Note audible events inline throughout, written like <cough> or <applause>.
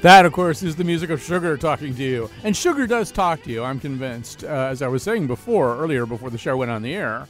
That, of course, is the music of Sugar talking to you. And Sugar does talk to you, I'm convinced. Uh, as I was saying before, earlier, before the show went on the air.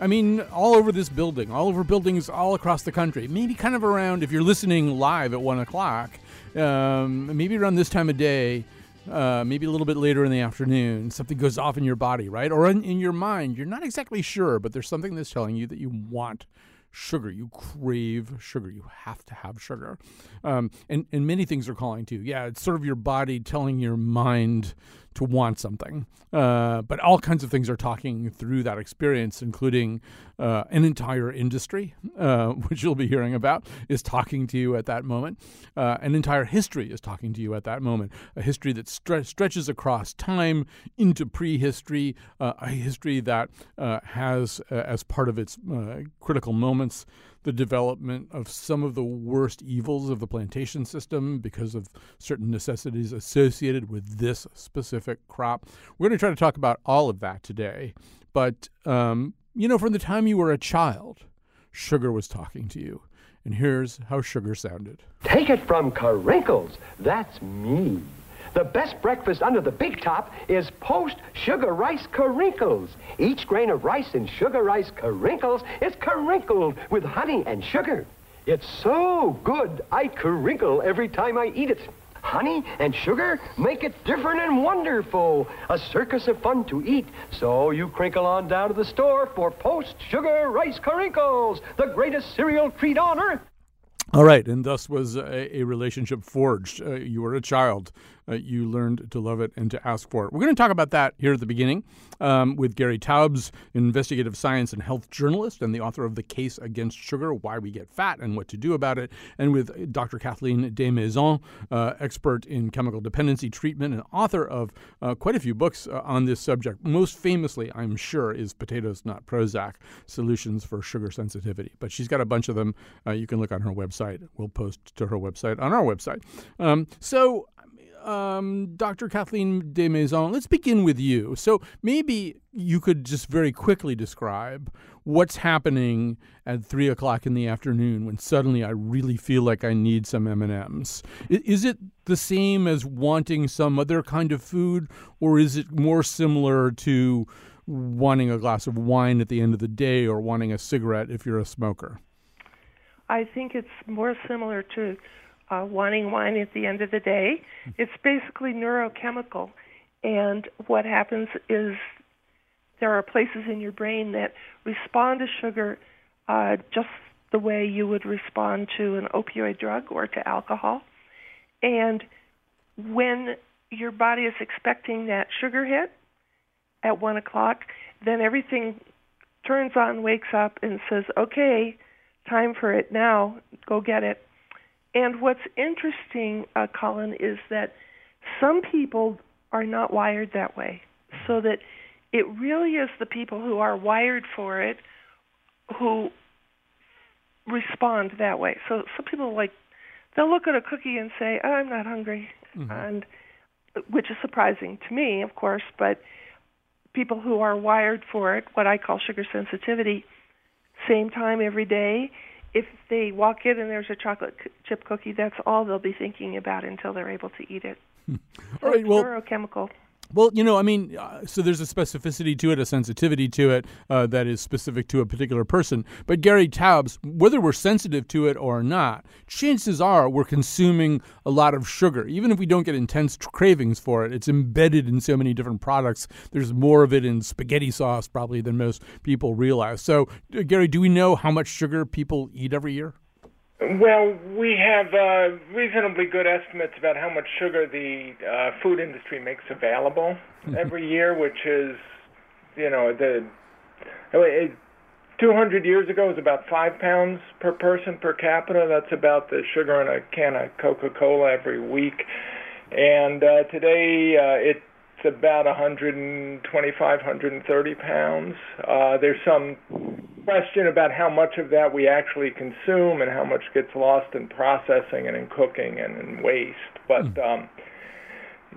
I mean, all over this building, all over buildings all across the country. Maybe kind of around, if you're listening live at 1 o'clock, um, maybe around this time of day, uh, maybe a little bit later in the afternoon, something goes off in your body, right? Or in, in your mind. You're not exactly sure, but there's something that's telling you that you want sugar. You crave sugar. You have to have sugar. Um, and, and many things are calling to you. Yeah, it's sort of your body telling your mind to want something. Uh, but all kinds of things are talking through that experience, including uh, an entire industry, uh, <laughs> which you'll be hearing about, is talking to you at that moment. Uh, an entire history is talking to you at that moment. A history that stre- stretches across time into prehistory, uh, a history that uh, has, as part of its critical moments, the development of some of the worst evils of the plantation system because of certain necessities associated with this specific crop. We're going to try to talk about all of that today. But, um, you know, from the time you were a child, sugar was talking to you. And here's how sugar sounded. Take it from Carinkles. That's me. The best breakfast under the big top is Post Sugar Rice Carinkles. Each grain of rice in Sugar Rice Carinkles is carinkled with honey and sugar. It's so good, I carinkle every time I eat it. Honey and sugar make it different and wonderful. A circus of fun to eat. So you crinkle on down to the store for Post Sugar Rice Carinkles, the greatest cereal treat on earth. All right, and thus was a, a relationship forged. Uh, you were a child uh, you learned to love it and to ask for it. We're going to talk about that here at the beginning um, with Gary Taubes, investigative science and health journalist and the author of The Case Against Sugar Why We Get Fat and What to Do About It, and with Dr. Kathleen Desmaisons, uh, expert in chemical dependency treatment and author of uh, quite a few books uh, on this subject. Most famously, I'm sure, is Potatoes Not Prozac Solutions for Sugar Sensitivity. But she's got a bunch of them. Uh, you can look on her website. We'll post to her website on our website. Um, so um, Dr. Kathleen Desmaisons, let's begin with you. So maybe you could just very quickly describe what's happening at three o'clock in the afternoon when suddenly I really feel like I need some M and M's. Is it the same as wanting some other kind of food, or is it more similar to wanting a glass of wine at the end of the day or wanting a cigarette if you're a smoker? I think it's more similar to uh, wanting wine at the end of the day. It's basically neurochemical. And what happens is there are places in your brain that respond to sugar uh, just the way you would respond to an opioid drug or to alcohol. And when your body is expecting that sugar hit at one o'clock, then everything turns on, wakes up, and says, okay, time for it now, go get it. And what's interesting, uh, Colin, is that some people are not wired that way. So that it really is the people who are wired for it who respond that way. So some people like they'll look at a cookie and say, oh, "I'm not hungry," mm-hmm. and which is surprising to me, of course. But people who are wired for it, what I call sugar sensitivity, same time every day, if they walk in and there's a chocolate chip cookie, that's all they'll be thinking about until they're able to eat it. <laughs> So all right, well, neurochemical. Well, you know, I mean, uh, so there's a specificity to it, a sensitivity to it uh, that is specific to a particular person. But Gary Taubes, whether we're sensitive to it or not, chances are we're consuming a lot of sugar. Even if we don't get intense cravings for it, it's embedded in so many different products. There's more of it in spaghetti sauce probably than most people realize. So, uh, Gary, do we know how much sugar people eat every year? Well, we have uh, reasonably good estimates about how much sugar the uh, food industry makes available mm-hmm. every year, which is, you know, the it 200 years ago was about five pounds per person per capita. That's about the sugar in a can of Coca-Cola every week. And uh, today uh, it's about 125, 130 pounds. Uh, there's some question about how much of that we actually consume and how much gets lost in processing and in cooking and in waste. But mm. um,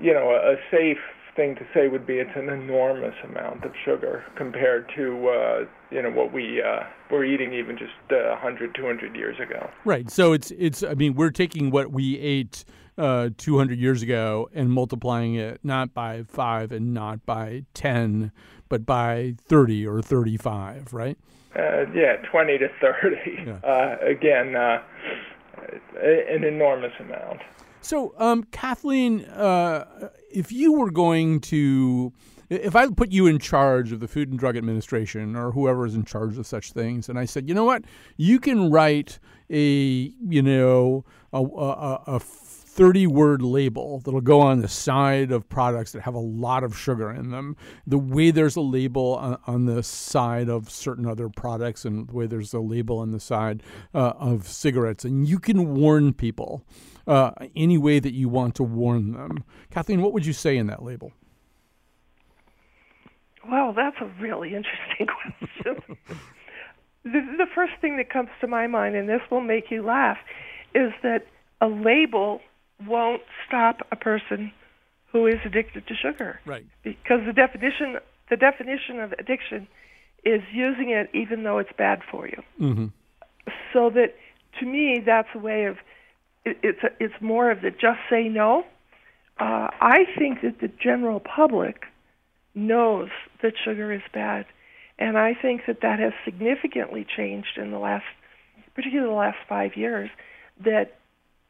you know, a, a safe thing to say would be it's an enormous amount of sugar compared to uh, you know what we uh, were eating even just uh, 100 200 years ago right so it's it's i mean we're taking what we ate uh, 200 years ago and multiplying it not by 5 and not by 10 but by 30 or 35 right? Uh, yeah 20 to 30 yeah. <laughs> Uh, again uh, an enormous amount. So, um, Kathleen, uh, if you were going to, if I put you in charge of the Food and Drug Administration or whoever is in charge of such things, and I said, you know what, you can write a, you know, a, a, a 30 word label that'll go on the side of products that have a lot of sugar in them. The way there's a label on, on the side of certain other products, and the way there's a label on the side uh, of cigarettes. And you can warn people uh, any way that you want to warn them. Kathleen, what would you say in that label? Well, that's a really interesting <laughs> question. the, the first thing that comes to my mind, and this will make you laugh, is that a label won't stop a person who is addicted to sugar. Right. Because the definition the definition of addiction is using it even though it's bad for you. Mm-hmm. So that to me that's a way of it, it's a, it's more of the just say no. Uh, I think that the general public knows that sugar is bad, and I think that that has significantly changed in the last, particularly the last five years. That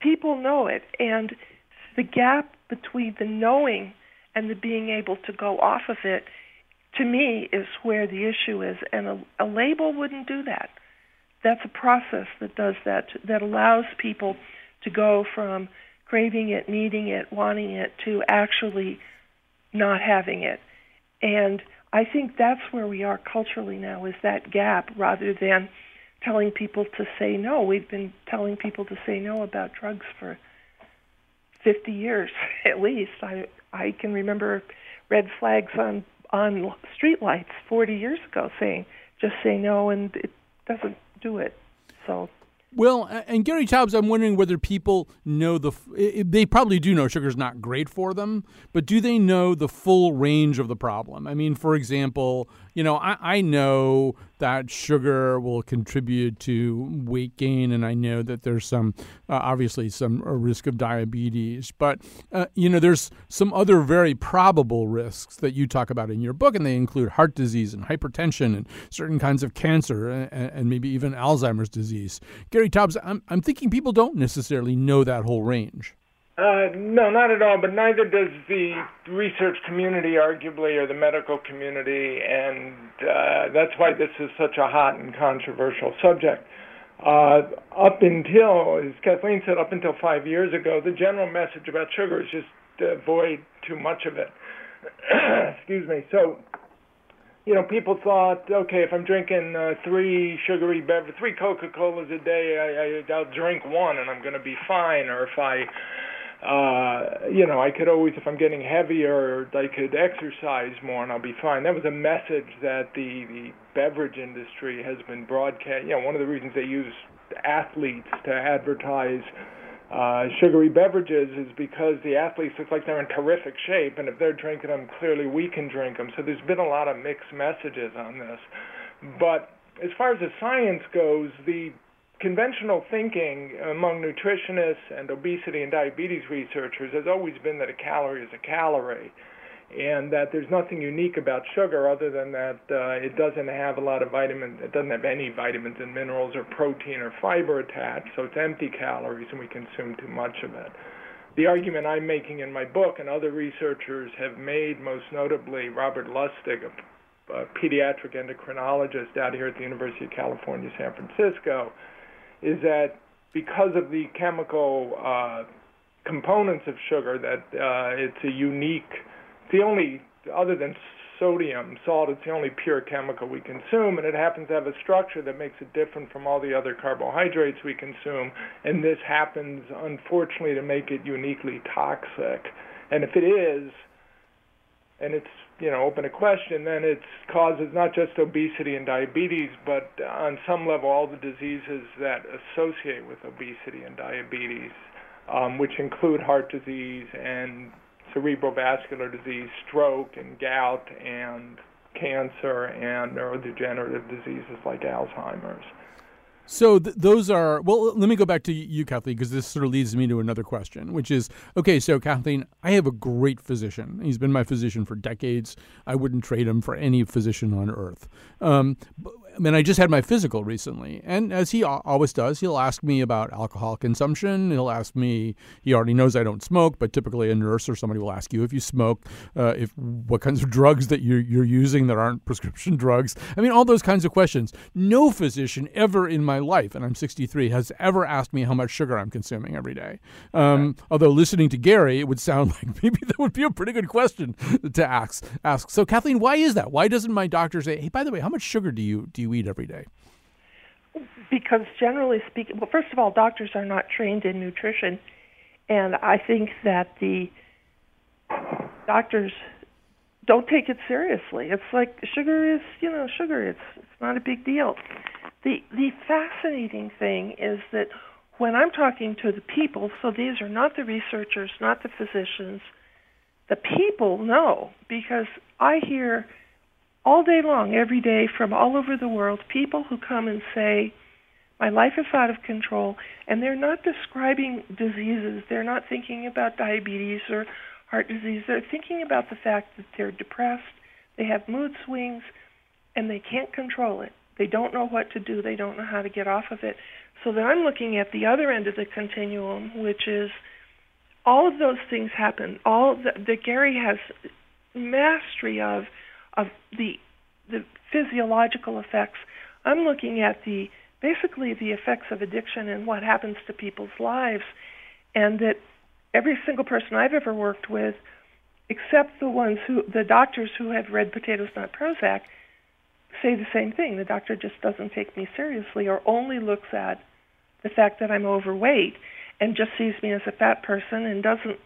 people know it, and the gap between the knowing and the being able to go off of it, to me, is where the issue is. And a, a label wouldn't do that. That's a process that does that, that allows people to go from craving it, needing it, wanting it, to actually not having it. And I think that's where we are culturally now is that gap rather than telling people to say no. We've been telling people to say no about drugs for 50 years <laughs> at least. I I can remember red flags on on streetlights 40 years ago saying just say no and it doesn't do it. So well, and Gary Taubes, I'm wondering whether people know the. They probably do know sugar's not great for them, but do they know the full range of the problem? I mean, for example, you know, I, I know that sugar will contribute to weight gain, and I know that there's some, uh, obviously, some risk of diabetes. But, uh, you know, there's some other very probable risks that you talk about in your book, and they include heart disease and hypertension and certain kinds of cancer and, and maybe even Alzheimer's disease. Gary Taubes, I'm, I'm thinking people don't necessarily know that whole range. Uh, no, not at all. But neither does the research community, arguably, or the medical community, and uh, that's why this is such a hot and controversial subject. Uh, up until, as Kathleen said, up until five years ago, the general message about sugar is just avoid too much of it. <clears throat> Excuse me. So, you know, people thought, okay, if I'm drinking uh, three sugary beverages, three Coca-Colas a day, I, I, I'll drink one and I'm going to be fine. Or if I uh, you know, I could always, if I'm getting heavier, I could exercise more and I'll be fine. That was a message that the, the beverage industry has been broadcast. You know, one of the reasons they use athletes to advertise uh, sugary beverages is because the athletes look like they're in terrific shape, and if they're drinking them, clearly we can drink them. So there's been a lot of mixed messages on this. But as far as the science goes, the conventional thinking among nutritionists and obesity and diabetes researchers has always been that a calorie is a calorie and that there's nothing unique about sugar other than that uh, it doesn't have a lot of vitamins, it doesn't have any vitamins and minerals or protein or fiber attached, so it's empty calories and we consume too much of it. The argument I'm making in my book and other researchers have made, most notably Robert Lustig, a, a pediatric endocrinologist out here at the University of California, San Francisco, is that because of the chemical uh, components of sugar, that uh, it's a unique, the only other than sodium. Salt it's the only pure chemical we consume, and it happens to have a structure that makes it different from all the other carbohydrates we consume. And this happens, unfortunately, to make it uniquely toxic. And if it is, and it's you know open to question, then it causes not just obesity and diabetes, but on some level all the diseases that associate with obesity and diabetes, um, which include heart disease and cerebrovascular disease, stroke and gout and cancer and neurodegenerative diseases like Alzheimer's. So th- those are well. Let me go back to you, Kathleen, because this sort of leads me to another question, which is okay. So Kathleen, I have a great physician. He's been my physician for decades. I wouldn't trade him for any physician on earth. Um, I mean, I just had my physical recently, and as he always does, he'll ask me about alcohol consumption. He'll ask me. He already knows I don't smoke, but typically a nurse or somebody will ask you if you smoke, uh, if what kinds of <laughs> drugs that you're, you're using that aren't prescription drugs. I mean, all those kinds of questions. No physician ever in my life, and I'm 63, has ever asked me how much sugar I'm consuming every day. Um, although listening to Gary, it would sound <laughs> like maybe that would be a pretty good question to ask. Ask. So, Kathleen, why is that? Why doesn't my doctor say, "Hey, by the way, how much sugar do you do you eat every day? Because generally speaking, well, first of all, doctors are not trained in nutrition, and I think that the doctors don't take it seriously. It's like sugar is, you know, sugar. It's it's not a big deal. The the fascinating thing is that when I'm talking to the people, so these are not the researchers, not the physicians, the people know because I hear all day long, every day, from all over the world, people who come and say, My life is out of control, and they're not describing diseases. They're not thinking about diabetes or heart disease. They're thinking about the fact that they're depressed, they have mood swings, and they can't control it. They don't know what to do, they don't know how to get off of it. So then I'm looking at the other end of the continuum, which is all of those things happen. All that, that Gary has mastery of of the the physiological effects. I'm looking at the basically the effects of addiction and what happens to people's lives, and that every single person I've ever worked with, except the ones who the doctors who have read Potatoes Not Prozac, say the same thing. The doctor just doesn't take me seriously or only looks at the fact that I'm overweight and just sees me as a fat person and doesn't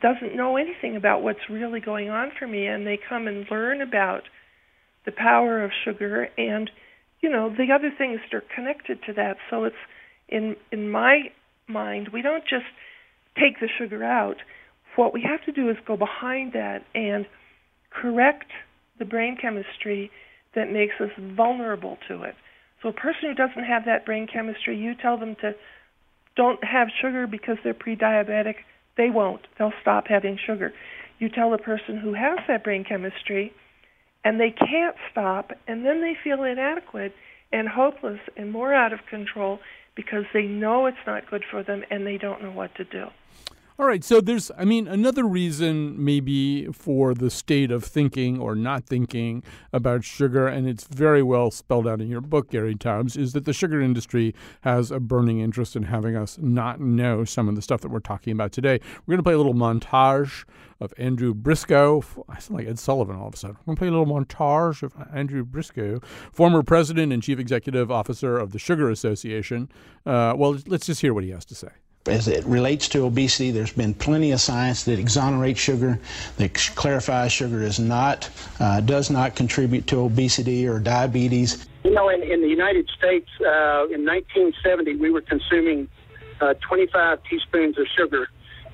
doesn't know anything about what's really going on for me and they come and learn about the power of sugar and you know the other things that are connected to that. So it's in in my mind we don't just take the sugar out. What we have to do is go behind that and correct the brain chemistry that makes us vulnerable to it. So a person who doesn't have that brain chemistry you tell them to don't have sugar because they're pre-diabetic they won't. They'll stop having sugar. You tell a person who has that brain chemistry and they can't stop, and then they feel inadequate and hopeless and more out of control because they know it's not good for them and they don't know what to do. All right, so there's, I mean, another reason maybe for the state of thinking or not thinking about sugar, and it's very well spelled out in your book, Gary Taubes, is that the sugar industry has a burning interest in having us not know some of the stuff that we're talking about today. We're going to play a little montage of Andrew Briscoe. I sound like Ed Sullivan all of a sudden. We're going to play a little montage of Andrew Briscoe, former president and chief executive officer of the Sugar Association. Uh, well, let's just hear what he has to say. As it relates to obesity, there's been plenty of science that exonerates sugar, that clarifies sugar is not, uh, does not contribute to obesity or diabetes. You know, in, in the United States, uh, in 1970, we were consuming uh, 25 teaspoons of sugar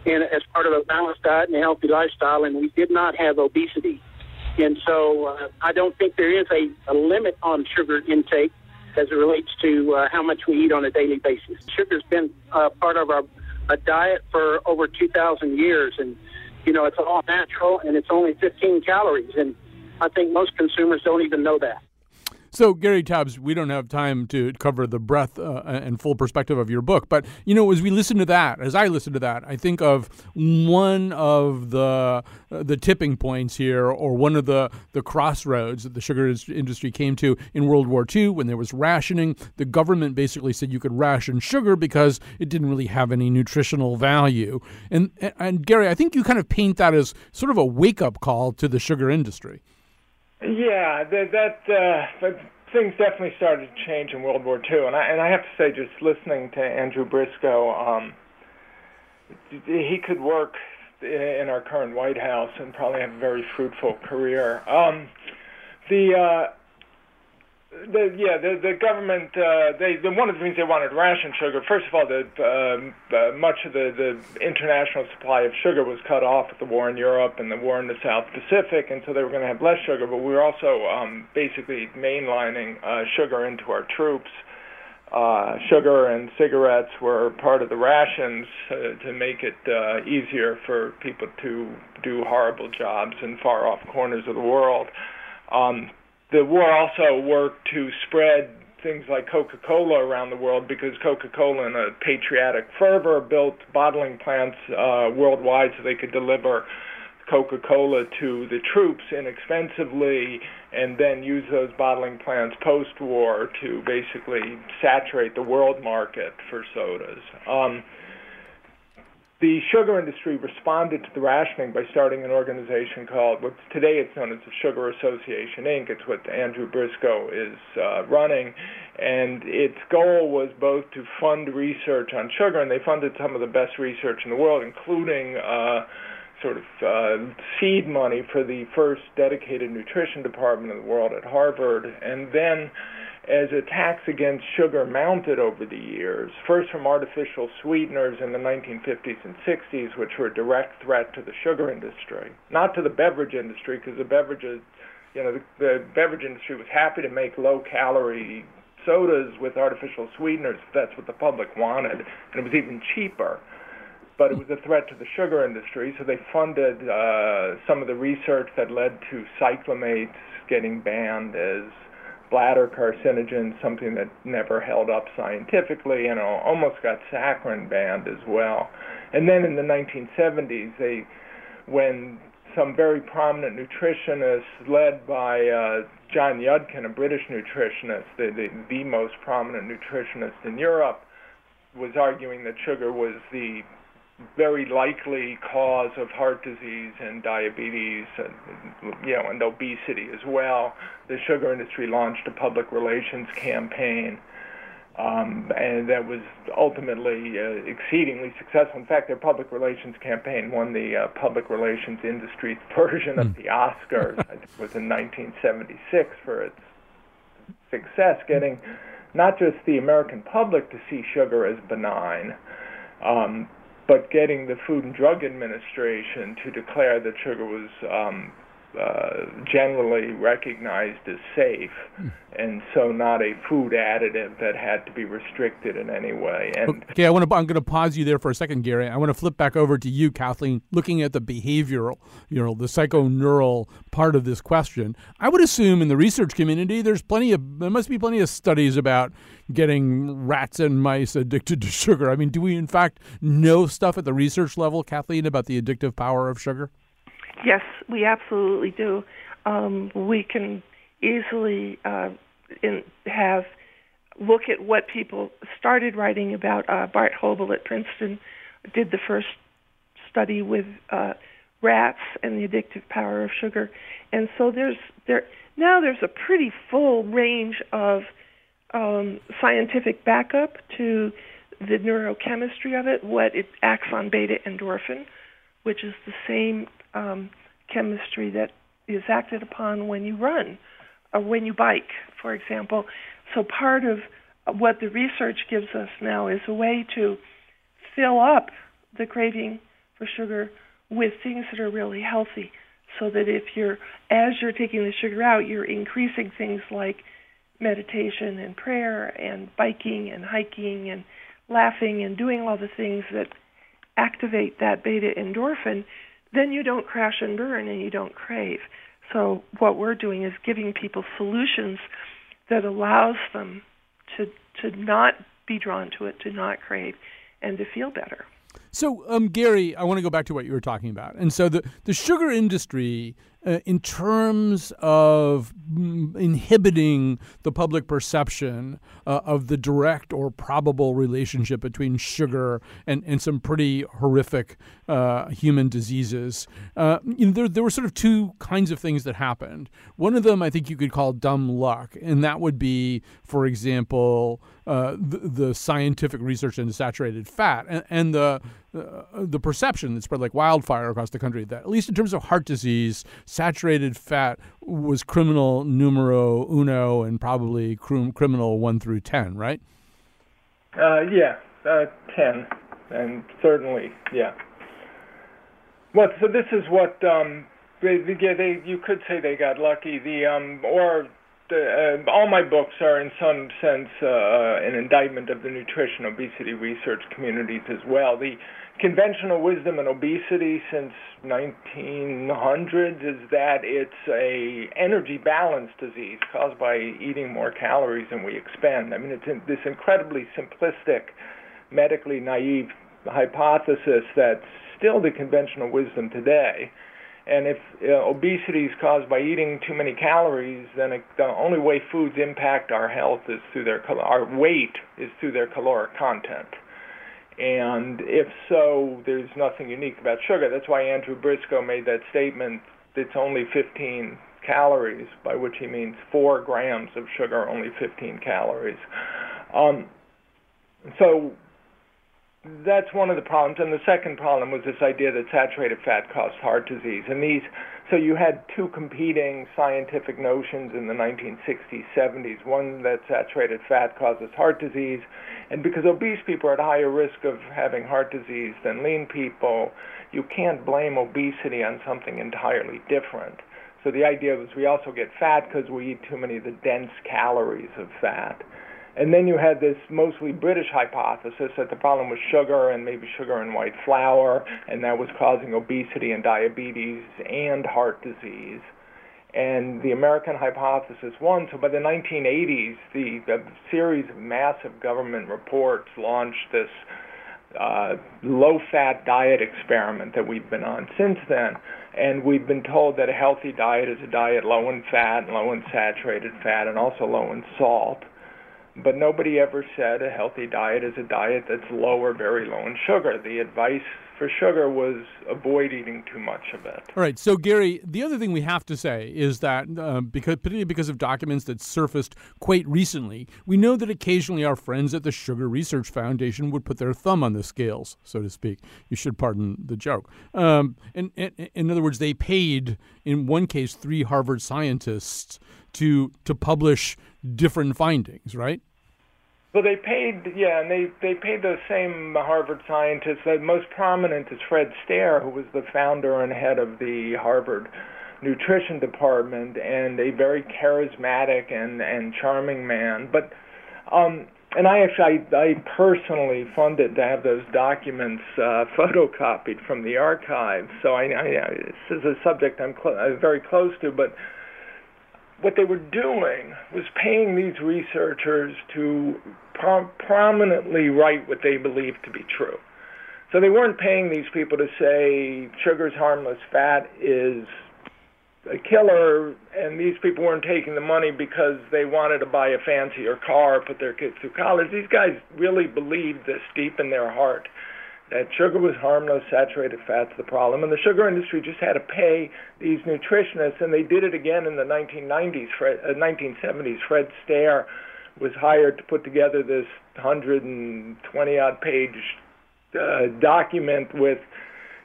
in, as part of a balanced diet and a healthy lifestyle, and we did not have obesity. And so uh, I don't think there is a, a limit on sugar intake as it relates to uh, how much we eat on a daily basis. Sugar's been uh, part of our a diet for over 2,000 years, and you know it's all natural and it's only 15 calories, and I think most consumers don't even know that. So, Gary Taubes, we don't have time to cover the breadth uh, and full perspective of your book, but you know, as we listen to that, as I listen to that, I think of one of the uh, the tipping points here, or one of the the crossroads that the sugar industry came to in World War II when there was rationing. The government basically said you could ration sugar because it didn't really have any nutritional value. And and Gary, I think you kind of paint that as sort of a wake up call to the sugar industry. Yeah, that, that uh, things definitely started to change in World War II, and I and I have to say, just listening to Andrew Briscoe, um, he could work in our current White House and probably have a very fruitful career. Um, the uh, the, yeah, the the government uh, they the, one of the things they wanted ration sugar. First of all, the um, uh, much of the the international supply of sugar was cut off with the war in Europe and the war in the South Pacific, and so they were going to have less sugar. But we were also um, basically mainlining uh, sugar into our troops. Uh, sugar and cigarettes were part of the rations uh, to make it uh, easier for people to do horrible jobs in far off corners of the world. Um, the war also worked to spread things like Coca-Cola around the world because Coca-Cola, in a patriotic fervor, built bottling plants uh, worldwide so they could deliver Coca-Cola to the troops inexpensively and then use those bottling plants post-war to basically saturate the world market for sodas. Um, the sugar industry responded to the rationing by starting an organization called what today it's known as the Sugar Association Inc. It's what Andrew Briscoe is uh, running, and its goal was both to fund research on sugar, and they funded some of the best research in the world, including. Uh, sort of uh, seed money for the first dedicated nutrition department in the world at Harvard, and then as attacks against sugar mounted over the years, first from artificial sweeteners in the 1950s and 60s, which were a direct threat to the sugar industry, not to the beverage industry, because the beverages, you know, the, the beverage industry was happy to make low-calorie sodas with artificial sweeteners if that's what the public wanted, and it was even cheaper. But it was a threat to the sugar industry, so they funded uh, some of the research that led to cyclamates getting banned as bladder carcinogen, something that never held up scientifically, and almost got saccharin banned as well. And then in the 1970s, they, when some very prominent nutritionists, led by uh, John Yudkin, a British nutritionist, the, the, the most prominent nutritionist in Europe, was arguing that sugar was the very likely cause of heart disease and diabetes and you know and obesity as well. The sugar industry launched a public relations campaign um, and that was ultimately uh, exceedingly successful. In fact, their public relations campaign won the uh, public relations industry's <laughs> version of hmm. the Oscars. I think it was in 1976 for its success, getting not just the American public to see sugar as benign, um, but getting the Food and Drug Administration to declare that sugar was um, uh, generally recognized as safe, mm. and so not a food additive that had to be restricted in any way. And okay, I want to. I'm going to pause you there for a second, Gary. I want to flip back over to you, Kathleen, looking at the behavioral, you know, the psychoneural part of this question. I would assume in the research community, there's plenty of there must be plenty of studies about getting rats and mice addicted to sugar. I mean, do we in fact know stuff at the research level, Kathleen, about the addictive power of sugar? Yes, we absolutely do. Um, we can easily uh, in, have look at what people started writing about. Uh, Bart Hoebel at Princeton did the first study with uh, rats and the addictive power of sugar, and so there's there now there's a pretty full range of um, scientific backup to the neurochemistry of it, what it acts on beta endorphin, which is the same um, chemistry that is acted upon when you run or when you bike, for example. So part of what the research gives us now is a way to fill up the craving for sugar with things that are really healthy so that if you're as you're taking the sugar out you're increasing things like meditation and prayer and biking and hiking and laughing and doing all the things that activate that beta endorphin then you don't crash and burn and you don't crave. So what we're doing is giving people solutions that allows them to to not be drawn to it, to not crave, and to feel better. So, um, Gary, I want to go back to what you were talking about. And so the, the sugar industry uh, in terms of mm, inhibiting the public perception uh, of the direct or probable relationship between sugar and, and some pretty horrific uh, human diseases. Uh, you know, there, there were sort of two kinds of things that happened. One of them I think you could call dumb luck, and that would be, for example, uh, the, the, scientific research into saturated fat and, and the uh, the perception that spread like wildfire across the country that at least in terms of heart disease, saturated fat was criminal numero uno and probably cr- criminal one through ten, right? Uh, yeah, uh, ten, and certainly, yeah. Well, so this is what um, they, they, they you could say they got lucky. The um, or uh, all my books are in some sense uh, an indictment of the nutrition obesity research communities as well. The conventional wisdom in obesity since 1900s is that it's a energy balance disease caused by eating more calories than we expend. I mean, it's in this incredibly simplistic, medically naive hypothesis that's still the conventional wisdom today. And if uh, obesity is caused by eating too many calories, then it, the only way foods impact our health is through their our weight is through their caloric content. And if so, there's nothing unique about sugar. That's why Andrew Briscoe made that statement. It's only 15 calories, by which he means four grams of sugar, only 15 calories. Um, so that's one of the problems. And the second problem was this idea that saturated fat caused heart disease. And these, so you had two competing scientific notions in the 1960s, 70s. One that saturated fat causes heart disease, and because obese people are at higher risk of having heart disease than lean people, you can't blame obesity on something entirely different. So the idea was we also get fat because we eat too many of the dense calories of fat. And then you had this mostly British hypothesis that the problem was sugar and maybe sugar and white flour, and that was causing obesity and diabetes and heart disease. And the American hypothesis won. So by the 1980s, the, the series of massive government reports launched this uh, low fat diet experiment that we've been on since then. And we've been told that a healthy diet is a diet low in fat, low in saturated fat, and also low in salt but nobody ever said a healthy diet is a diet that's low or very low in sugar. The advice for sugar was avoid eating too much of it. All right. So, Gary, the other thing we have to say is that, uh, because particularly because of documents that surfaced quite recently, we know that occasionally our friends at the Sugar Research Foundation would put their thumb on the scales, so to speak. You should pardon the joke. Um, and, and in other words, they paid, in one case, three Harvard scientists to to publish different findings, right? Well, they paid, yeah, and they they paid those same Harvard scientists. The most prominent is Fred Stare, who was the founder and head of the Harvard nutrition department, and a very charismatic and and charming man. But um, and I actually I, I personally funded to have those documents uh, photocopied from the archives. So I, I this is a subject I'm, cl- I'm very close to, but what they were doing was paying these researchers to prom- prominently write what they believed to be true. So they weren't paying these people to say sugar's harmless, fat is a killer, and these people weren't taking the money because they wanted to buy a fancier car, put their kids through college. These guys really believed this deep in their heart that sugar was harmless, saturated fat's the problem, and the sugar industry just had to pay these nutritionists, and they did it again in the 1990s, Fred, uh, 1970s. Fred Stare was hired to put together this 120 odd page uh, document with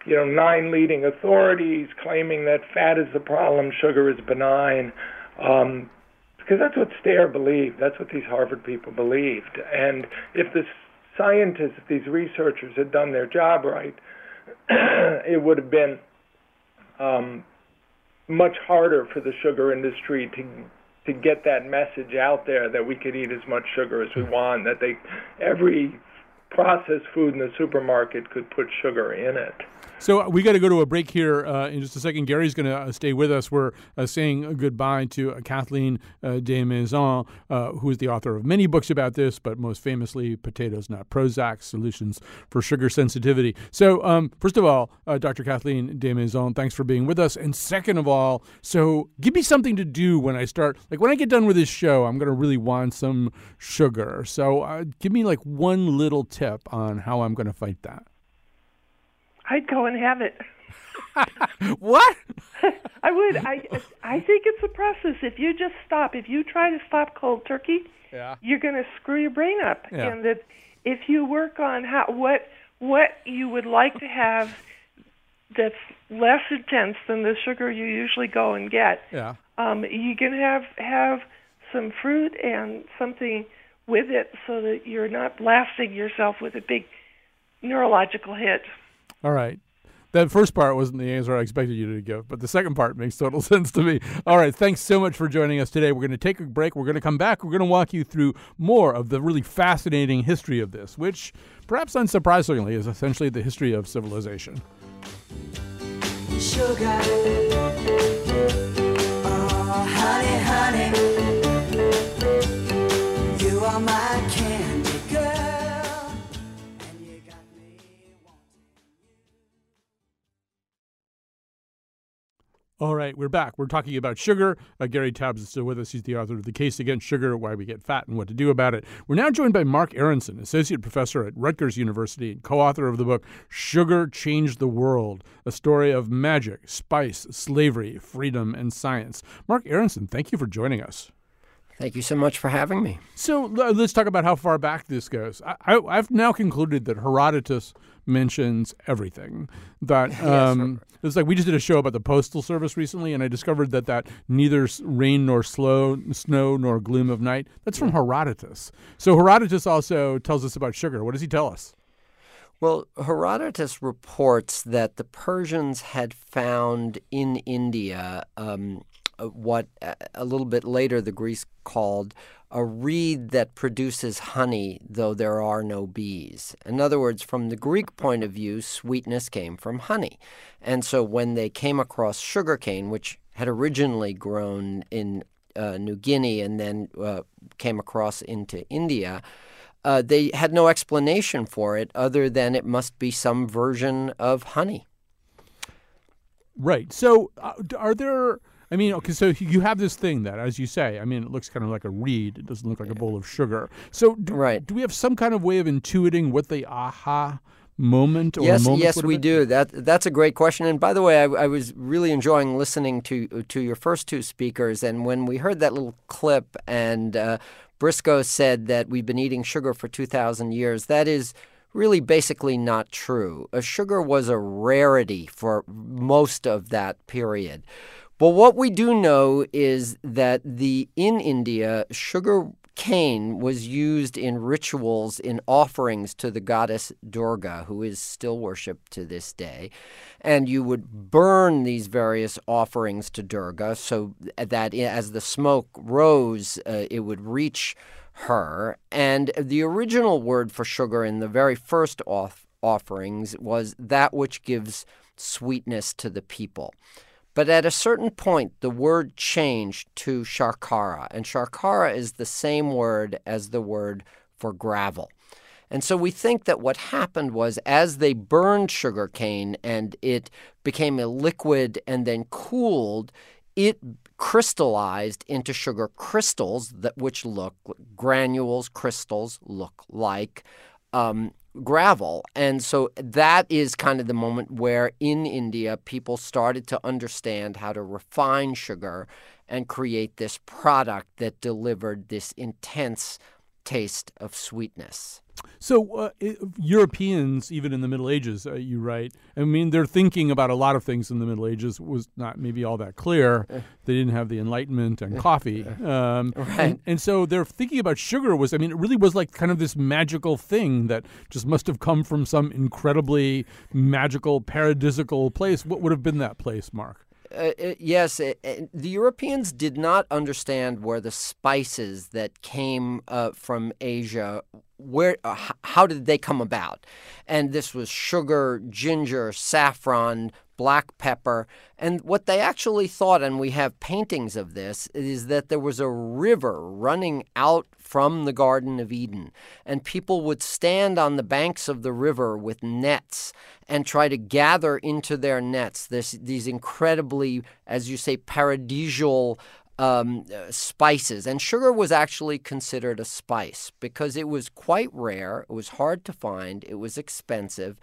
you know nine leading authorities claiming that fat is the problem, sugar is benign. Um, because that's what Stare believed. That's what these Harvard people believed. And if this scientists, if these researchers had done their job right, <clears throat> it would have been um, much harder for the sugar industry to to get that message out there that we could eat as much sugar as we want, that they every processed food in the supermarket could put sugar in it. So uh, we got to go to a break here uh, in just a second. Gary's going to uh, stay with us. We're uh, saying goodbye to uh, Kathleen uh, Desmaisons, who is the author of many books about this, but most famously, Potatoes Not Prozac, Solutions for Sugar Sensitivity. So, um, first of all, Dr. Kathleen Desmaisons, thanks for being with us. And second of all, so give me something to do when I start, like when I get done with this show, I'm going to really want some sugar. So give me like one little tip on how I'm going to fight that. I'd go and have it. <laughs> what? <laughs> I would. I I think it's a process. If you just stop, if you try to stop cold turkey, yeah. you're going to screw your brain up. Yeah. And that if you work on how what what you would like to have that's less intense than the sugar you usually go and get. Yeah. Um, you can have have some fruit and something with it so that you're not blasting yourself with a big neurological hit. All right. That first part wasn't the answer I expected you to give, but the second part makes total <laughs> sense to me. All right, thanks so much for joining us today. We're going to take a break. We're going to come back. We're going to walk you through more of the really fascinating history of this, which, perhaps unsurprisingly, is essentially the history of civilization. Sugar. All right, we're back. We're talking about sugar. Uh, Gary Taubes is still with us. He's the author of The Case Against Sugar Why We Get Fat and What to Do About It. We're now joined by Marc Aronson, Associate Professor at Rutgers University and co author of the book Sugar Changed the World A Story of Magic, Spice, Slavery, Freedom, and Science. Marc Aronson, thank you for joining us. Thank you so much for having me. So let's talk about how far back this goes. I, have now concluded that Herodotus mentions everything. That <laughs> um, yes, it's like we just did a show about the postal service recently, and I discovered that that neither rain nor slow, snow nor gloom of night. That's from Herodotus. So Herodotus also tells us about sugar. What does he tell us? Well, Herodotus reports that the Persians had found in India um, what uh, a little bit later the Greeks called a reed that produces honey, though there are no bees. In other words, from the Greek point of view, sweetness came from honey. And so when they came across sugarcane, which had originally grown in uh, New Guinea and then uh, came across into India, uh, they had no explanation for it other than it must be some version of honey. Right. So, uh, are there I mean, okay, so you have this thing that, as you say, I mean, it looks kind of like a reed. It doesn't look like a bowl of sugar. So, do, right. do we have some kind of way of intuiting what the aha moment or moment is yes, yes, we do. That that's a great question. And by the way, I, I, was really enjoying listening to to your first two speakers. And when we heard that little clip, and uh, Briscoe said that we've been eating sugar for two thousand years, that is really basically not true. A sugar was a rarity for most of that period. But what we do know is that the in India, sugar cane was used in rituals in offerings to the goddess Durga, who is still worshipped to this day. And you would burn these various offerings to Durga so that as the smoke rose, uh, it would reach her. And the original word for sugar in the very first off- offerings was that which gives sweetness to the people. But at a certain point, the word changed to sharkara, and sharkara is the same word as the word for gravel. And so we think that what happened was as they burned sugarcane and it became a liquid and then cooled, it crystallized into sugar crystals that which look granules crystals look like um, gravel. And so that is kind of the moment where in India people started to understand how to refine sugar and create this product that delivered this intense taste of sweetness. So uh, Europeans, even in the Middle Ages, uh, you write. I mean, they're thinking about a lot of things in the Middle Ages was not maybe all that clear. Uh. They didn't have the Enlightenment and coffee, um, right? And, and, so they're thinking about sugar. Was I mean, it really was like kind of this magical thing that just must have come from some incredibly magical, paradisical place. What would have been that place, Marc? Uh, uh yes, uh, uh, the Europeans did not understand where the spices that came uh, from Asia where uh, how did they come about? And this was sugar ginger saffron black pepper. And what they actually thought, and we have paintings of this, is that there was a river running out from the Garden of Eden. And people would stand on the banks of the river with nets and try to gather into their nets this, these incredibly, as you say, paradisial um, uh, spices. And sugar was actually considered a spice because it was quite rare, it was hard to find, it was expensive.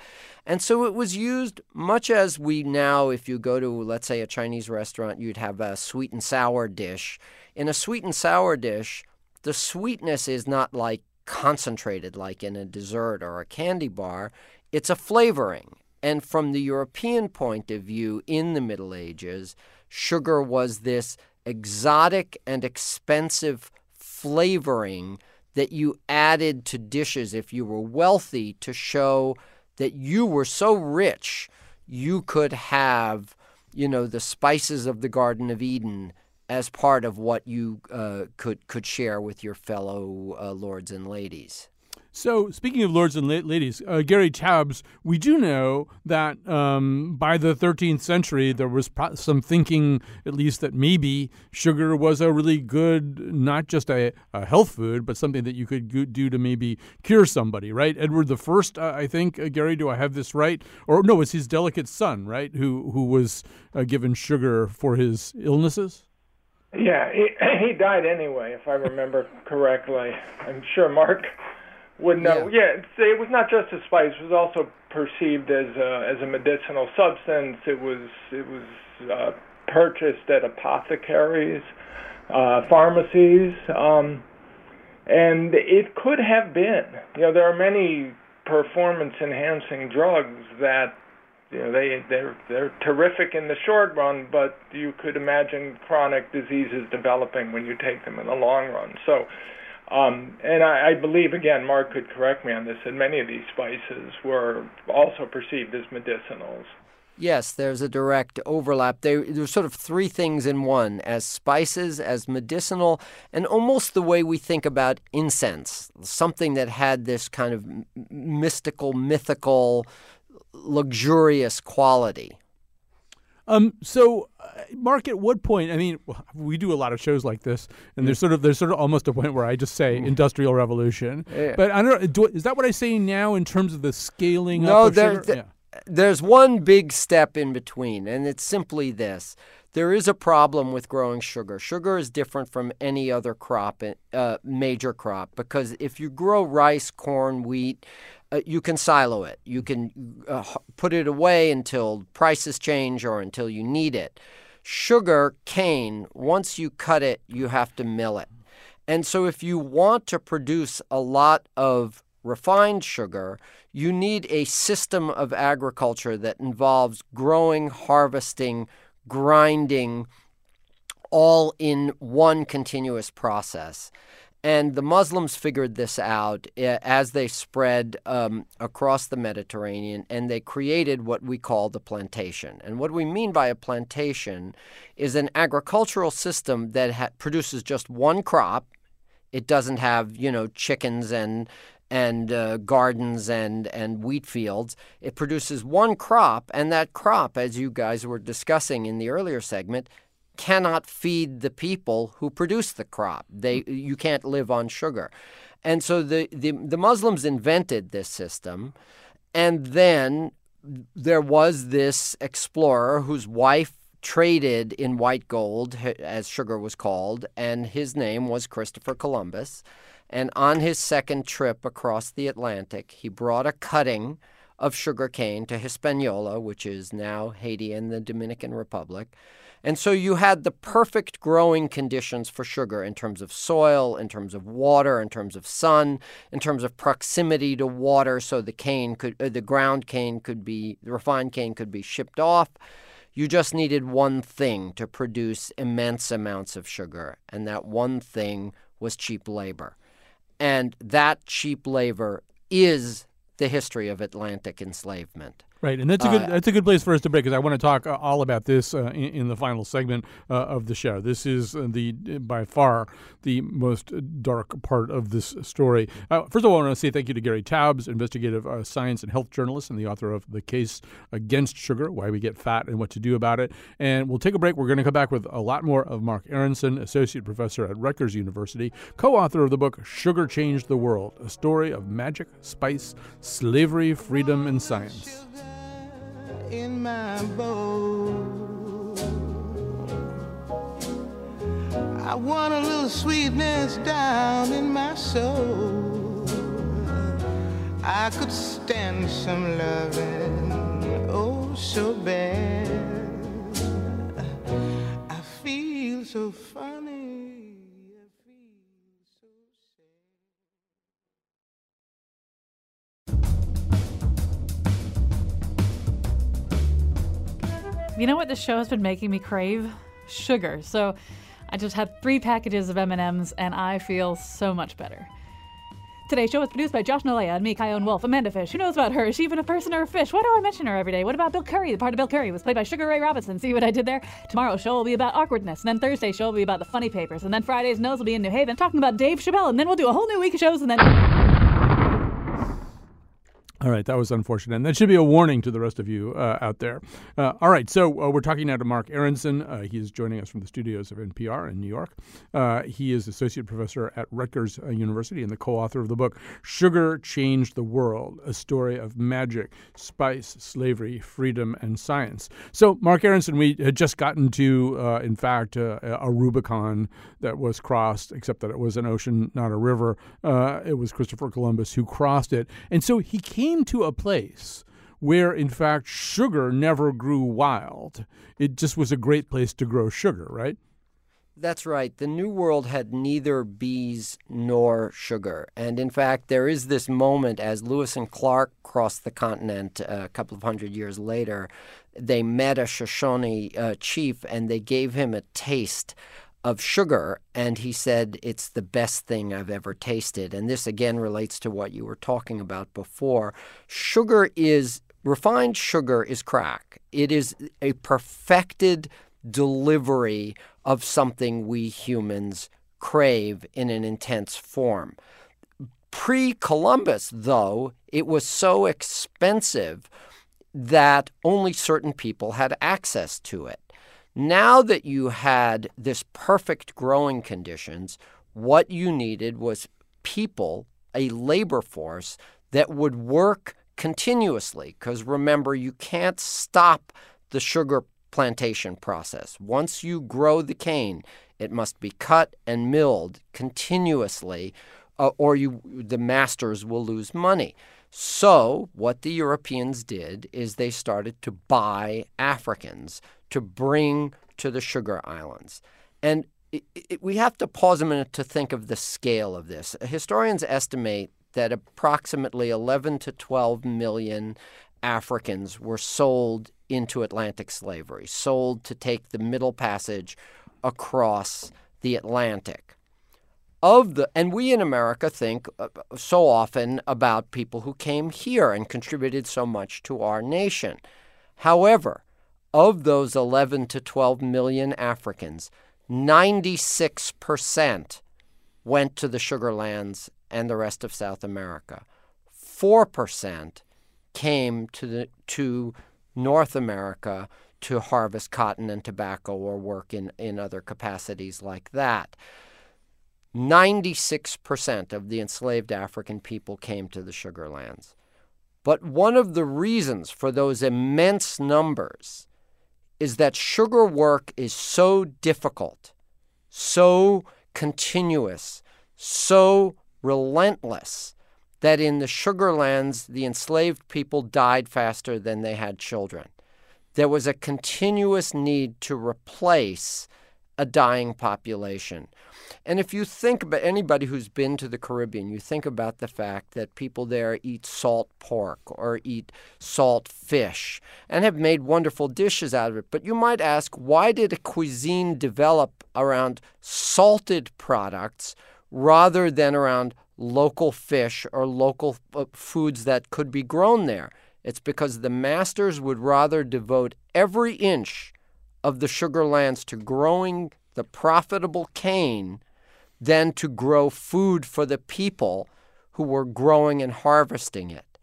And so it was used much as we now, if you go to, let's say, a Chinese restaurant, you'd have a sweet and sour dish. In a sweet and sour dish, the sweetness is not like concentrated like in a dessert or a candy bar, it's a flavoring. And from the European point of view in the Middle Ages, sugar was this exotic and expensive flavoring that you added to dishes if you were wealthy to show that you were so rich you could have, you know, the spices of the Garden of Eden as part of what you uh, could could share with your fellow uh, lords and ladies. So, speaking of lords and la- ladies, uh, Gary Taubes, we do know that um, by the 13th century, there was pro- some thinking, at least, that maybe sugar was a really good, not just a, a health food, but something that you could do to maybe cure somebody, right? Edward the First, uh, I think, uh, Gary, do I have this right? Or no, it's his delicate son, right, who who was uh, given sugar for his illnesses. Yeah, he, <clears throat> he died anyway, if I remember correctly. I'm sure Marc would know. Yeah, yeah it was not just a spice; it was also perceived as a, as a medicinal substance. It was it was uh, purchased at apothecaries, uh, pharmacies, um, and it could have been. You know, there are many performance-enhancing drugs that you know they they're they're terrific in the short run, but you could imagine chronic diseases developing when you take them in the long run. So um, and I, I believe, again, Marc could correct me on this, that many of these spices were also perceived as medicinals. Yes, there's a direct overlap. There, there's sort of three things in one as spices, as medicinal, and almost the way we think about incense, something that had this kind of mystical, mythical, luxurious quality. Um, so, uh, Marc, at what point? I mean, we do a lot of shows like this, and there's sort of there's sort of almost a point where I just say industrial revolution. Yeah. But I don't know. Do, is that what I say now in terms of the scaling no, up? There, yeah. there's one big step in between, and it's simply this. There is a problem with growing sugar. Sugar is different from any other crop, uh, major crop, because if you grow rice, corn, wheat, uh, you can silo it. You can uh, put it away until prices change or until you need it. Sugar cane, once you cut it, you have to mill it. And so, if you want to produce a lot of refined sugar, you need a system of agriculture that involves growing, harvesting, grinding, all in one continuous process. And the Muslims figured this out eh, as they spread um, across the Mediterranean, and they created what we call the plantation. And what we mean by a plantation is an agricultural system that ha- produces just one crop. It doesn't have, you know, chickens and and uh, gardens and and wheat fields. It produces one crop, and that crop, as you guys were discussing in the earlier segment, cannot feed the people who produce the crop. They you can't live on sugar. And so the, the, the Muslims invented this system, and then there was this explorer whose wife traded in white gold, as sugar was called, and his name was Christopher Columbus. And on his second trip across the Atlantic, he brought a cutting of sugar cane to Hispaniola, which is now Haiti and the Dominican Republic. And so you had the perfect growing conditions for sugar in terms of soil, in terms of water, in terms of sun, in terms of proximity to water, so the cane could, uh, the ground cane could be, the refined cane could be shipped off. You just needed one thing to produce immense amounts of sugar, and that one thing was cheap labor. And that cheap labor is the history of Atlantic enslavement. Right, and that's a good uh, that's a good place for us to break because I want to talk uh, all about this uh, in, in, the final segment uh, of the show. This is uh, the by far the most dark part of this story. Uh, first of all, I want to say thank you to Gary Taubes, investigative science and health journalist and the author of the case against sugar: Why We Get Fat and What to Do About It. And we'll take a break. We're going to come back with a lot more of Marc Aronson, associate professor at Rutgers University, co-author of the book "Sugar Changed the World: A Story of Magic, Spice, Slavery, Freedom, and Science." In my bowl. I want a little sweetness down in my soul. I could stand some loving, oh, so bad. I feel so funny. You know what this show has been making me crave? Sugar. So I just had three packages of M&Ms and I feel so much better. Today's show was produced by Josh Nilaya and me, Chion Wolf. Amanda Fish. Who knows about her? Is she even a person or a fish? Why do I mention her every day? What about Bill Curry? The part of Bill Curry was played by Sugar Ray Robinson. See what I did there? Tomorrow's show will be about awkwardness. And then Thursday's show will be about the funny papers. And then Friday's nose will be in New Haven talking about Dave Chappelle. And then we'll do a whole new week of shows and then. All right, that was unfortunate. And that should be a warning to the rest of you uh, out there. Uh, all right, so uh, we're talking now to Marc Aronson. Uh, he is joining us from the studios of NPR in New York. Uh, he is associate professor at Rutgers uh, University and the co author of the book Sugar Changed the World A Story of Magic, Spice, Slavery, Freedom, and Science. So, Marc Aronson, we had just gotten to, in fact, a Rubicon that was crossed, except that it was an ocean, not a river. it was Christopher Columbus who crossed it. And so he came came to a place where, in fact, sugar never grew wild. It just was a great place to grow sugar, right? That's right. The New World had neither bees nor sugar. And in fact, there is this moment as Lewis and Clark crossed the continent uh, a couple of hundred years later. They met a Shoshone uh, chief and they gave him a taste of sugar, and he said it's the best thing I've ever tasted. And this again relates to what you were talking about before. Sugar is refined sugar is crack. It is a perfected delivery of something we humans crave in an intense form. Pre Columbus, though, it was so expensive that only certain people had access to it. Now that you had this perfect growing conditions, what you needed was people, a labor force that would work continuously. Because remember, you can't stop the sugar plantation process. Once you grow the cane, it must be cut and milled continuously, uh, or you the masters will lose money. So, what the Europeans did is they started to buy Africans to bring to the sugar islands. And it, it, we have to pause a minute to think of the scale of this. Historians estimate that approximately 11 to 12 million Africans were sold into Atlantic slavery, sold to take the Middle Passage across the Atlantic. Of the and we in America think uh, so often about people who came here and contributed so much to our nation. However, of those 11 to 12 million Africans, 96% went to the sugar lands and the rest of South America. 4% came to, the, to North America to harvest cotton and tobacco or work in, in other capacities like that. 96% of the enslaved African people came to the sugar lands. But one of the reasons for those immense numbers is that sugar work is so difficult, so continuous, so relentless that in the sugar lands, the enslaved people died faster than they had children. There was a continuous need to replace a dying population. And if you think about anybody who's been to the Caribbean, you think about the fact that people there eat salt pork or eat salt fish and have made wonderful dishes out of it. But you might ask, why did a cuisine develop around salted products rather than around local fish or local uh, foods that could be grown there? It's because the masters would rather devote every inch of the sugar lands to growing the profitable cane than to grow food for the people who were growing and harvesting it.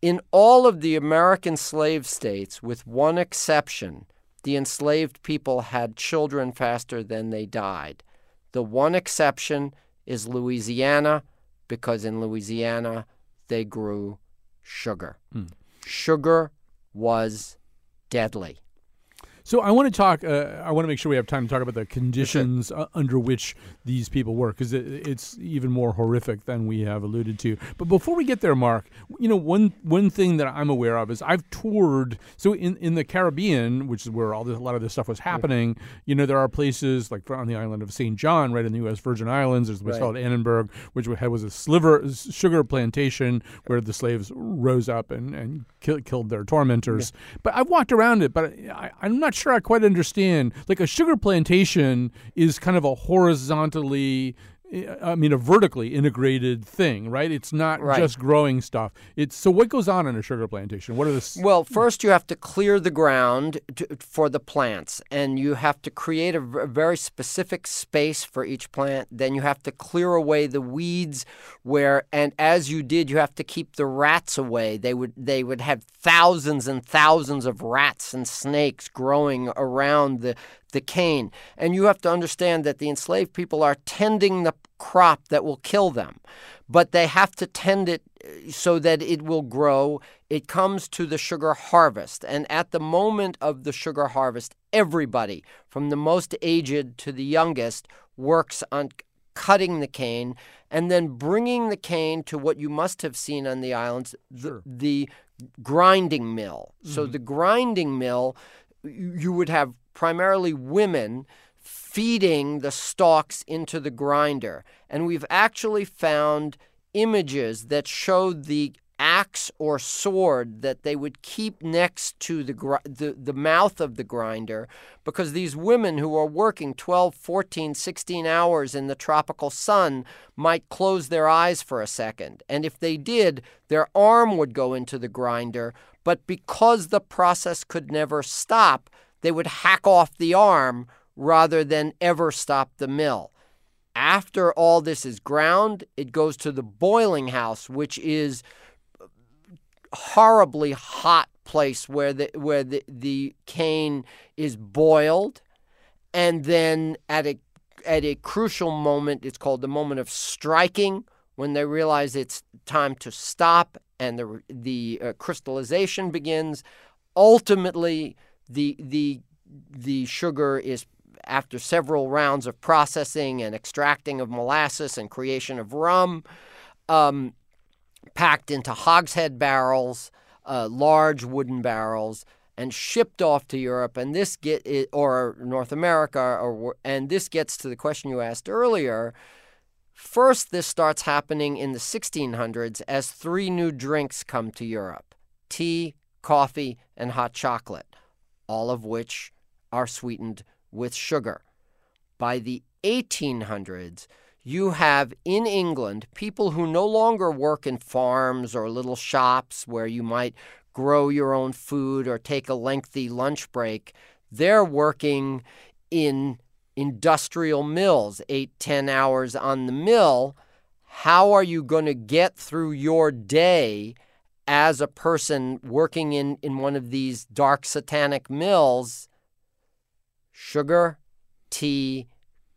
In all of the American slave states, with one exception, the enslaved people had children faster than they died. The one exception is Louisiana, because in Louisiana they grew sugar. Mm. Sugar was deadly. So I want to talk. Uh, I want to make sure we have time to talk about the conditions sure. uh, under which these people work, because it, it's even more horrific than we have alluded to. But before we get there, Marc, you know, one one thing that I'm aware of is I've toured. So in, in the Caribbean, which is where all this, a lot of this stuff was happening, you know, there are places like on the island of St. John, right in the U.S. Virgin Islands. There's place right. called Annaberg, which was a sliver sugar plantation where the slaves rose up and and kill, killed their tormentors. Yeah. But I've walked around it, but I, I'm not sure I quite understand. Like a sugar plantation is kind of a horizontally I mean, a vertically integrated thing, right? It's not right. just growing stuff. It's so what goes on in a sugar plantation? What are the well? First, you have to clear the ground to, for the plants, and you have to create a, a very specific space for each plant. Then you have to clear away the weeds, where and as you did, you have to keep the rats away. They would they would have thousands and thousands of rats and snakes growing around the the cane. And you have to understand that the enslaved people are tending the crop that will kill them, but they have to tend it uh, so that it will grow. It comes to the sugar harvest. And at the moment of the sugar harvest, everybody, from the most aged to the youngest, works on cutting the cane and then bringing the cane to what you must have seen on the islands the, the grinding mill. Mm-hmm. So the grinding mill, you would have primarily women feeding the stalks into the grinder. And we've actually found images that showed the axe or sword that they would keep next to the, the, the mouth of the grinder because these women who are working 12, 14, 16 hours in the tropical sun might close their eyes for a second. And if they did, their arm would go into the grinder. But because the process could never stop, they would hack off the arm rather than ever stop the mill. After all this is ground, it goes to the boiling house, which is horribly hot place where the where the, the cane is boiled and then at a at a crucial moment it's called the moment of striking when they realize it's time to stop and the the uh, crystallization begins ultimately the the the sugar is after several rounds of processing and extracting of molasses and creation of rum, um, packed into hogshead barrels, uh, large wooden barrels, and shipped off to Europe. And this get it, or North America, or and this gets to the question you asked earlier. First, this starts happening in the 1600s as three new drinks come to Europe: tea, coffee, and hot chocolate, all of which are sweetened with sugar. By the 1800s, you have in England people who no longer work in farms or little shops where you might grow your own food or take a lengthy lunch break. They're working in industrial mills, eight, ten hours on the mill. How are you going to get through your day as a person working in, in one of these dark satanic mills sugar, tea,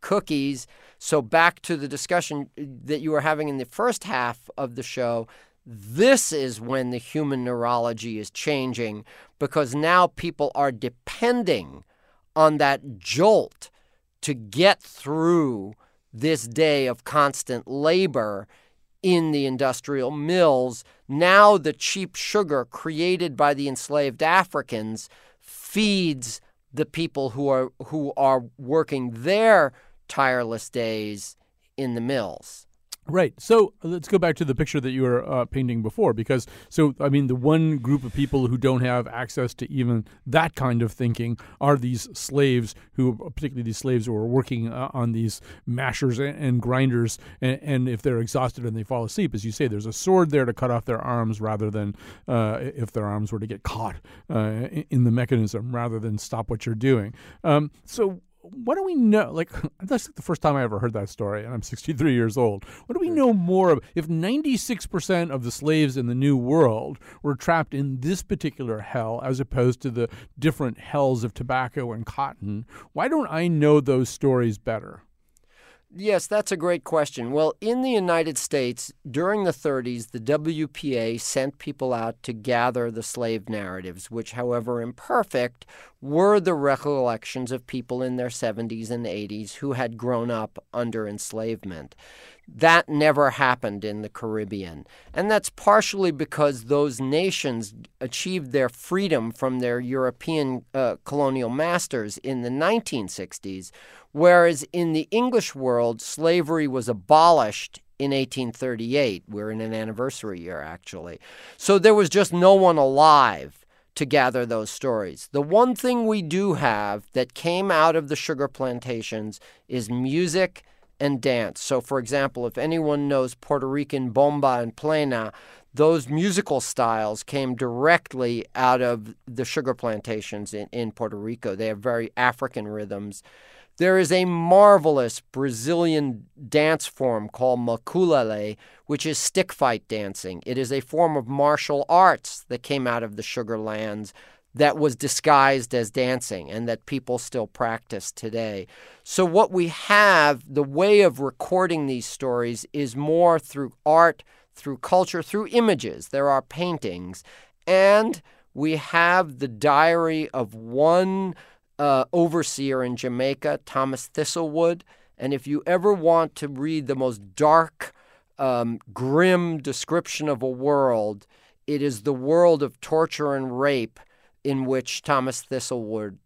cookies. So, back to the discussion that you were having in the first half of the show, this is when the human neurology is changing because now people are depending on that jolt to get through this day of constant labor in the industrial mills. Now, the cheap sugar created by the enslaved Africans feeds the people who are who are working their tireless days in the mills. Right. So let's go back to the picture that you were uh, painting before, because so I mean, the one group of people who don't have access to even that kind of thinking are these slaves, who particularly these slaves who are working uh, on these mashers and, and grinders, and, and, if they're exhausted and they fall asleep, as you say, there's a sword there to cut off their arms, rather than uh, if their arms were to get caught uh, in the mechanism, rather than stop what you're doing. Um, so what do we know? Like, <laughs> that's the first time I ever heard that story, and I'm 63 years old. What do we know more of? If 96% of the slaves in the New World were trapped in this particular hell, as opposed to the different hells of tobacco and cotton, why don't I know those stories better? Yes, that's a great question. Well, in the United States, during the 30s, the WPA sent people out to gather the slave narratives, which, however imperfect, were the recollections of people in their 70s and 80s who had grown up under enslavement. That never happened in the Caribbean. And that's partially because those nations achieved their freedom from their European uh, colonial masters in the 1960s, whereas in the English world, slavery was abolished in 1838. We're in an anniversary year, actually. So there was just no one alive to gather those stories. The one thing we do have that came out of the sugar plantations is music and dance. So, for example, if anyone knows Puerto Rican bomba and plena, those musical styles came directly out of the sugar plantations in, in Puerto Rico. They have very African rhythms. There is a marvelous Brazilian dance form called maculelê, which is stick fight dancing. It is a form of martial arts that came out of the sugar lands that was disguised as dancing and that people still practice today. So, what we have, the way of recording these stories, is more through art, through culture, through images. There are paintings. And we have the diary of one uh, overseer in Jamaica, Thomas Thistlewood. And if you ever want to read the most dark, um, grim description of a world, it is the world of torture and rape in which Thomas Thistlewood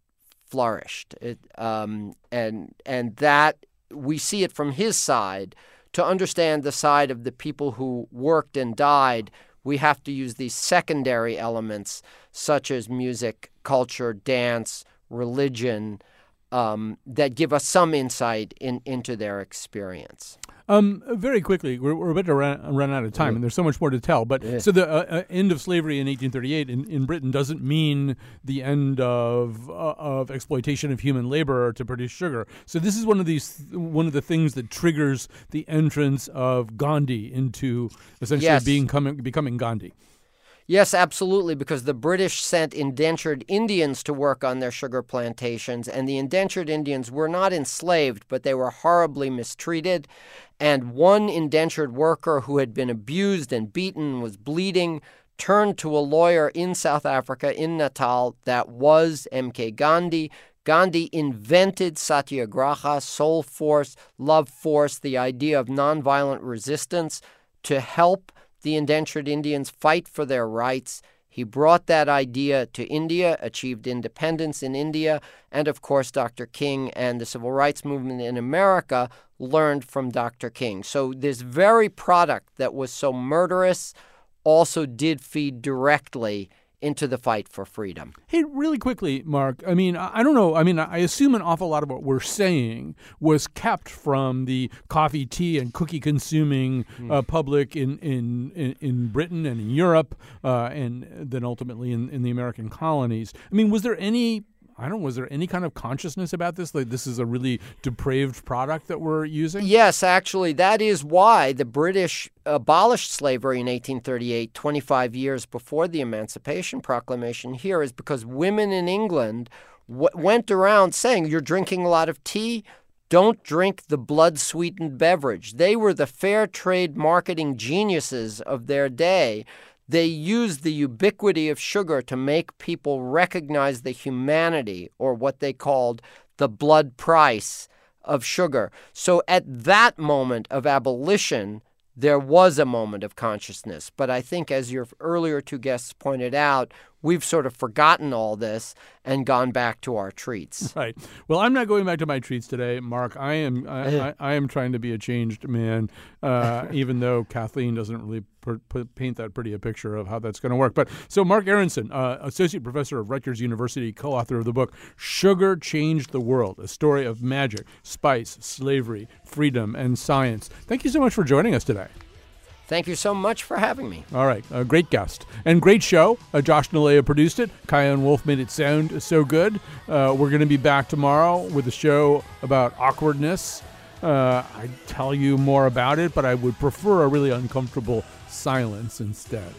flourished. It, um, and and that we see it from his side. To understand the side of the people who worked and died, we have to use these secondary elements such as music, culture, dance, religion, um, that give us some insight in, into their experience. Um, very quickly, we're, we're about to run, run out of time, and there's so much more to tell. But yeah. so the uh, uh, end of slavery in 1838 in, in Britain doesn't mean the end of uh, of exploitation of human labor to produce sugar. So this is one of these one of the things that triggers the entrance of Gandhi into essentially yes. being coming, becoming Gandhi. Yes, absolutely, because the British sent indentured Indians to work on their sugar plantations, and the indentured Indians were not enslaved, but they were horribly mistreated. And one indentured worker who had been abused and beaten was bleeding turned to a lawyer in South Africa, in Natal, that was M.K. Gandhi. Gandhi invented satyagraha, soul force, love force, the idea of nonviolent resistance to help the indentured Indians fight for their rights. He brought that idea to India, achieved independence in India, and of course, Dr. King and the civil rights movement in America learned from Dr. King. So, this very product that was so murderous also did feed directly into the fight for freedom. Hey, really quickly, Marc. I mean, I, don't know. I mean, I assume an awful lot of what we're saying was kept from the coffee, tea, and cookie consuming mm. uh, public in, in, in, in, Britain and in Europe, uh, and then ultimately in, in the American colonies. I mean, was there any I don't. Was there any kind of consciousness about this? Like this is a really depraved product that we're using. Yes, actually, that is why the British abolished slavery in 1838, 25 years before the Emancipation Proclamation. Here is because women in England w- went around saying, "You're drinking a lot of tea." Don't drink the blood sweetened beverage. They were the fair trade marketing geniuses of their day they used the ubiquity of sugar to make people recognize the humanity, or what they called the blood price of sugar. So at that moment of abolition, there was a moment of consciousness. But I think, as your earlier two guests pointed out, we've sort of forgotten all this and gone back to our treats. <laughs> Right. Well, I'm not going back to my treats today, Marc. I am I, <laughs> I, I am trying to be a changed man, uh, <laughs> even though Kathleen doesn't really per, per, paint that pretty a picture of how that's going to work. But so Marc Aronson, uh, associate professor of Rutgers University, co-author of the book "Sugar Changed the World: A Story of Magic, Spice, Slavery, Freedom, and Science." Thank you so much for joining us today. Thank you so much for having me. All right. A great guest and great show. Uh, Josh Nilaya produced it. Chion Wolf made it sound so good. Uh, we're going to be back tomorrow with a show about awkwardness. Uh, I'd tell you more about it, but I would prefer a really uncomfortable silence instead.